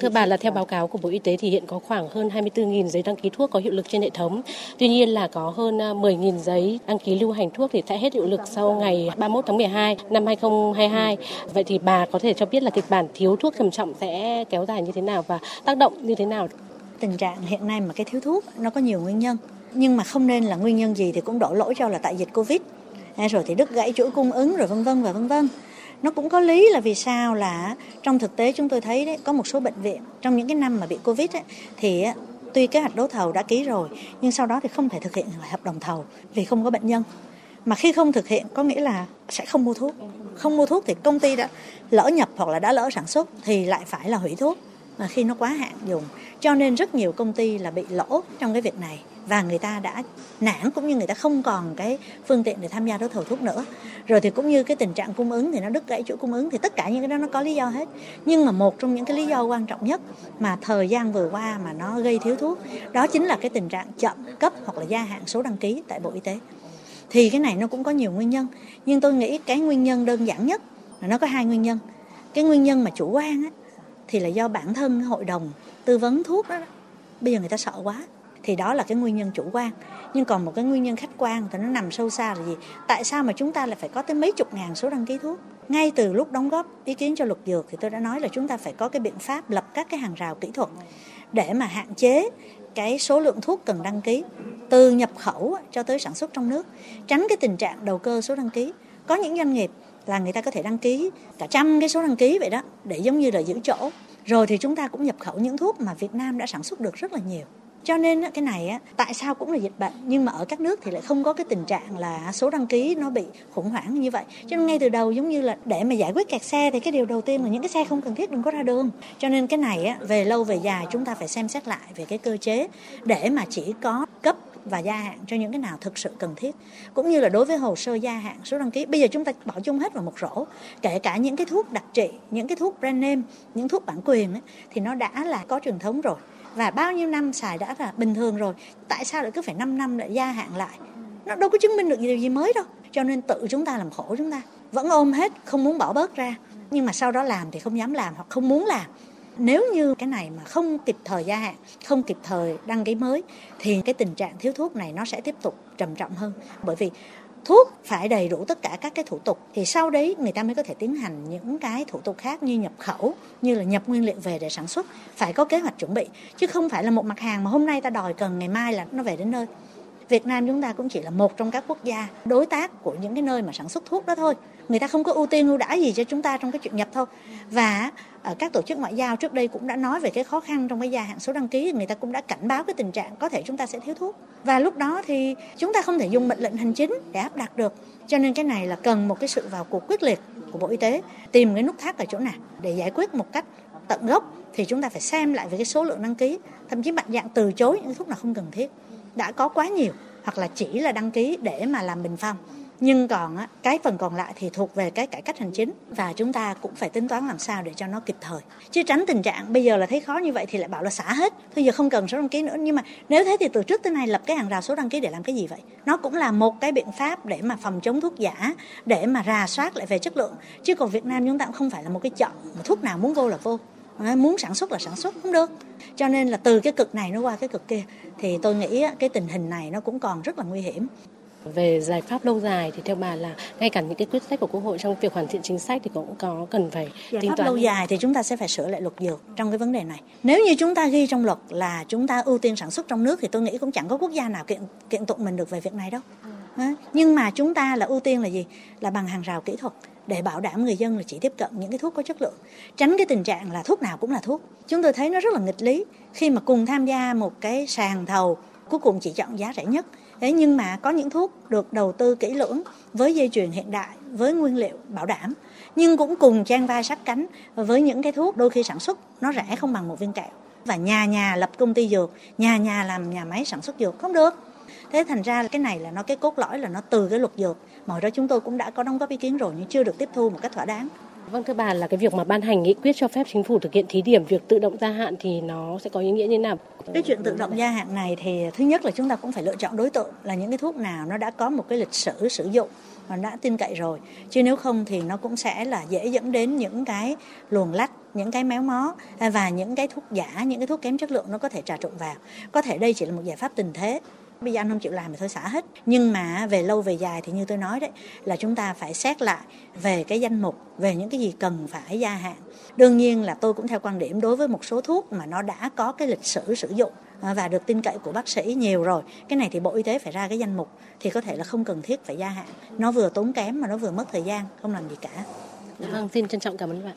Thưa bà là theo báo cáo của Bộ Y tế thì hiện có khoảng hơn 24.000 giấy đăng ký thuốc có hiệu lực trên hệ thống. Tuy nhiên là có hơn à, 10.000 giấy đăng ký lưu hành thuốc thì sẽ hết hiệu lực sau ngày 31 tháng 12 năm 2022. Vậy thì bà có thể cho biết là kịch bản thiếu thuốc trầm trọng sẽ kéo dài như thế nào và tác động như thế nào? Tình trạng hiện nay mà cái thiếu thuốc nó có nhiều nguyên nhân, nhưng mà không nên là nguyên nhân gì thì cũng đổ lỗi cho là tại dịch Covid. Rồi thì đứt gãy chuỗi cung ứng rồi vân vân và vân vân nó cũng có lý là vì sao là trong thực tế chúng tôi thấy đấy có một số bệnh viện trong những cái năm mà bị covid ấy, thì tuy kế hoạch đấu thầu đã ký rồi nhưng sau đó thì không thể thực hiện hợp đồng thầu vì không có bệnh nhân. Mà khi không thực hiện có nghĩa là sẽ không mua thuốc. Không mua thuốc thì công ty đã lỡ nhập hoặc là đã lỡ sản xuất thì lại phải là hủy thuốc. Mà khi nó quá hạn dùng cho nên rất nhiều công ty là bị lỗ trong cái việc này và người ta đã nản cũng như người ta không còn cái phương tiện để tham gia đấu thầu thuốc nữa. Rồi thì cũng như cái tình trạng cung ứng thì nó đứt gãy chuỗi cung ứng thì tất cả những cái đó nó có lý do hết. Nhưng mà một trong những cái lý do quan trọng nhất mà thời gian vừa qua mà nó gây thiếu thuốc đó chính là cái tình trạng chậm cấp hoặc là gia hạn số đăng ký tại bộ y tế. Thì cái này nó cũng có nhiều nguyên nhân nhưng tôi nghĩ cái nguyên nhân đơn giản nhất là nó có hai nguyên nhân. Cái nguyên nhân mà chủ quan á, thì là do bản thân hội đồng tư vấn thuốc đó, đó. Bây giờ người ta sợ quá thì đó là cái nguyên nhân chủ quan. Nhưng còn một cái nguyên nhân khách quan thì nó nằm sâu xa là gì? Tại sao mà chúng ta lại phải có tới mấy chục ngàn số đăng ký thuốc? Ngay từ lúc đóng góp ý kiến cho luật dược thì tôi đã nói là chúng ta phải có cái biện pháp lập các cái hàng rào kỹ thuật để mà hạn chế cái số lượng thuốc cần đăng ký, từ nhập khẩu cho tới sản xuất trong nước, tránh cái tình trạng đầu cơ số đăng ký. Có những doanh nghiệp là người ta có thể đăng ký cả trăm cái số đăng ký vậy đó, để giống như là giữ chỗ. Rồi thì chúng ta cũng nhập khẩu những thuốc mà Việt Nam đã sản xuất được rất là nhiều cho nên cái này tại sao cũng là dịch bệnh nhưng mà ở các nước thì lại không có cái tình trạng là số đăng ký nó bị khủng hoảng như vậy. Cho nên ngay từ đầu giống như là để mà giải quyết kẹt xe thì cái điều đầu tiên là những cái xe không cần thiết đừng có ra đường. Cho nên cái này về lâu về dài chúng ta phải xem xét lại về cái cơ chế để mà chỉ có cấp và gia hạn cho những cái nào thực sự cần thiết. Cũng như là đối với hồ sơ gia hạn số đăng ký bây giờ chúng ta bỏ chung hết vào một rổ kể cả những cái thuốc đặc trị những cái thuốc brand name những thuốc bản quyền ấy, thì nó đã là có truyền thống rồi và bao nhiêu năm xài đã là bình thường rồi, tại sao lại cứ phải 5 năm lại gia hạn lại? Nó đâu có chứng minh được điều gì mới đâu. Cho nên tự chúng ta làm khổ chúng ta. Vẫn ôm hết, không muốn bỏ bớt ra. Nhưng mà sau đó làm thì không dám làm hoặc không muốn làm. Nếu như cái này mà không kịp thời gia hạn, không kịp thời đăng ký mới, thì cái tình trạng thiếu thuốc này nó sẽ tiếp tục trầm trọng hơn. Bởi vì thuốc phải đầy đủ tất cả các cái thủ tục, thì sau đấy người ta mới có thể tiến hành những cái thủ tục khác như nhập khẩu, như là nhập nguyên liệu về để sản xuất. Phải có kế hoạch chuẩn bị, chứ không phải là một mặt hàng mà hôm nay ta đòi cần ngày mai là nó về đến nơi. Việt Nam chúng ta cũng chỉ là một trong các quốc gia đối tác của những cái nơi mà sản xuất thuốc đó thôi. Người ta không có ưu tiên ưu đãi gì cho chúng ta trong cái chuyện nhập thôi. Và ở các tổ chức ngoại giao trước đây cũng đã nói về cái khó khăn trong cái gia hạn số đăng ký, người ta cũng đã cảnh báo cái tình trạng có thể chúng ta sẽ thiếu thuốc. Và lúc đó thì chúng ta không thể dùng mệnh lệnh hành chính để áp đặt được. Cho nên cái này là cần một cái sự vào cuộc quyết liệt của Bộ Y tế, tìm cái nút thắt ở chỗ nào để giải quyết một cách tận gốc thì chúng ta phải xem lại về cái số lượng đăng ký, thậm chí mạnh dạng từ chối những thuốc nào không cần thiết đã có quá nhiều hoặc là chỉ là đăng ký để mà làm bình phong. Nhưng còn á, cái phần còn lại thì thuộc về cái cải cách hành chính và chúng ta cũng phải tính toán làm sao để cho nó kịp thời. Chứ tránh tình trạng bây giờ là thấy khó như vậy thì lại bảo là xả hết. Bây giờ không cần số đăng ký nữa. Nhưng mà nếu thế thì từ trước tới nay lập cái hàng rào số đăng ký để làm cái gì vậy? Nó cũng là một cái biện pháp để mà phòng chống thuốc giả để mà rà soát lại về chất lượng. Chứ còn Việt Nam chúng ta cũng không phải là một cái chợ mà thuốc nào muốn vô là vô muốn sản xuất là sản xuất không được. Cho nên là từ cái cực này nó qua cái cực kia thì tôi nghĩ cái tình hình này nó cũng còn rất là nguy hiểm. Về giải pháp lâu dài thì theo bà là ngay cả những cái quyết sách của quốc hội trong việc hoàn thiện chính sách thì cũng có cần phải giải tính pháp toán lâu dài thì chúng ta sẽ phải sửa lại luật dược trong cái vấn đề này. Nếu như chúng ta ghi trong luật là chúng ta ưu tiên sản xuất trong nước thì tôi nghĩ cũng chẳng có quốc gia nào kiện kiện tụng mình được về việc này đâu. Nhưng mà chúng ta là ưu tiên là gì? Là bằng hàng rào kỹ thuật để bảo đảm người dân là chỉ tiếp cận những cái thuốc có chất lượng. Tránh cái tình trạng là thuốc nào cũng là thuốc. Chúng tôi thấy nó rất là nghịch lý. Khi mà cùng tham gia một cái sàn thầu, cuối cùng chỉ chọn giá rẻ nhất. Thế nhưng mà có những thuốc được đầu tư kỹ lưỡng, với dây chuyền hiện đại, với nguyên liệu bảo đảm, nhưng cũng cùng trang vai sát cánh với những cái thuốc đôi khi sản xuất nó rẻ không bằng một viên kẹo. Và nhà nhà lập công ty dược, nhà nhà làm nhà máy sản xuất dược không được thế thành ra cái này là nó cái cốt lõi là nó từ cái luật dược. Mọi đó chúng tôi cũng đã có đóng góp ý kiến rồi nhưng chưa được tiếp thu một cách thỏa đáng. Vâng thưa bà là cái việc mà ban hành nghị quyết cho phép chính phủ thực hiện thí điểm việc tự động gia hạn thì nó sẽ có ý nghĩa như thế nào? Cái chuyện tự động gia hạn này thì thứ nhất là chúng ta cũng phải lựa chọn đối tượng là những cái thuốc nào nó đã có một cái lịch sử sử dụng đã tin cậy rồi. Chứ nếu không thì nó cũng sẽ là dễ dẫn đến những cái luồng lách những cái méo mó à, và những cái thuốc giả những cái thuốc kém chất lượng nó có thể trà trộn vào. Có thể đây chỉ là một giải pháp tình thế bây giờ anh không chịu làm thì thôi xả hết. Nhưng mà về lâu về dài thì như tôi nói đấy, là chúng ta phải xét lại về cái danh mục, về những cái gì cần phải gia hạn. Đương nhiên là tôi cũng theo quan điểm đối với một số thuốc mà nó đã có cái lịch sử sử dụng à, và được tin cậy của bác sĩ nhiều rồi, cái này thì bộ y tế phải ra cái danh mục thì có thể là không cần thiết phải gia hạn. Nó vừa tốn kém mà nó vừa mất thời gian, không làm gì cả. Vâng xin trân trọng cảm ơn bạn.